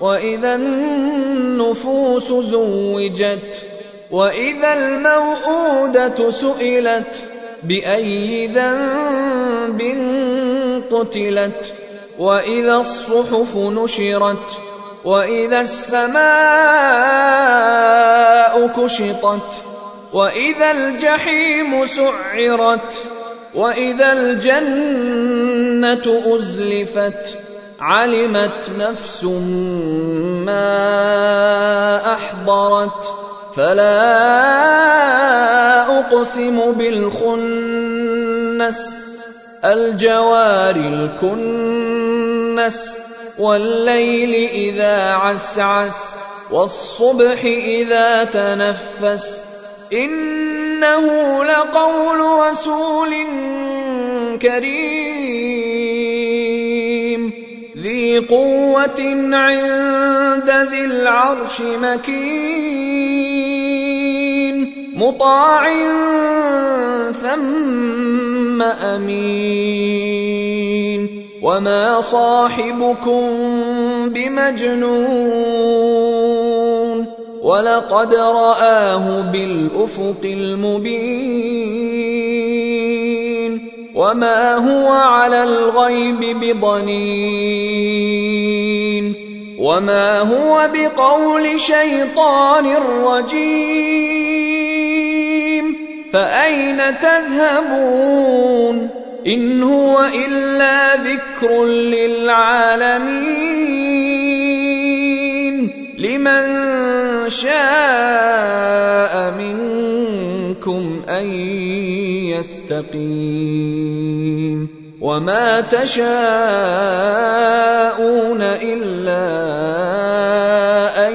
وإذا النفوس زوجت وإذا الموءودة سئلت بأي ذنب قتلت وإذا الصحف نشرت وإذا السماء كشطت وإذا الجحيم سعرت وإذا الجنة أزلفت. علمت نفس ما احضرت فلا اقسم بالخنس الجوار الكنس والليل اذا عسعس والصبح اذا تنفس انه لقول رسول كريم ذي قوة عند ذي العرش مكين مطاع ثم أمين. وما صاحبكم بمجنون ولقد رآه بالأفق المبين. وما هو على الغيب بضنين وما هو بقول شيطان رجيم فاين تذهبون ان هو الا ذكر للعالمين لمن شاء منكم أن يستقيم وما تشاءون إلا أن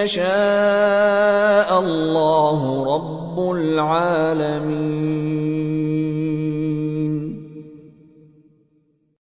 يشاء الله رب العالمين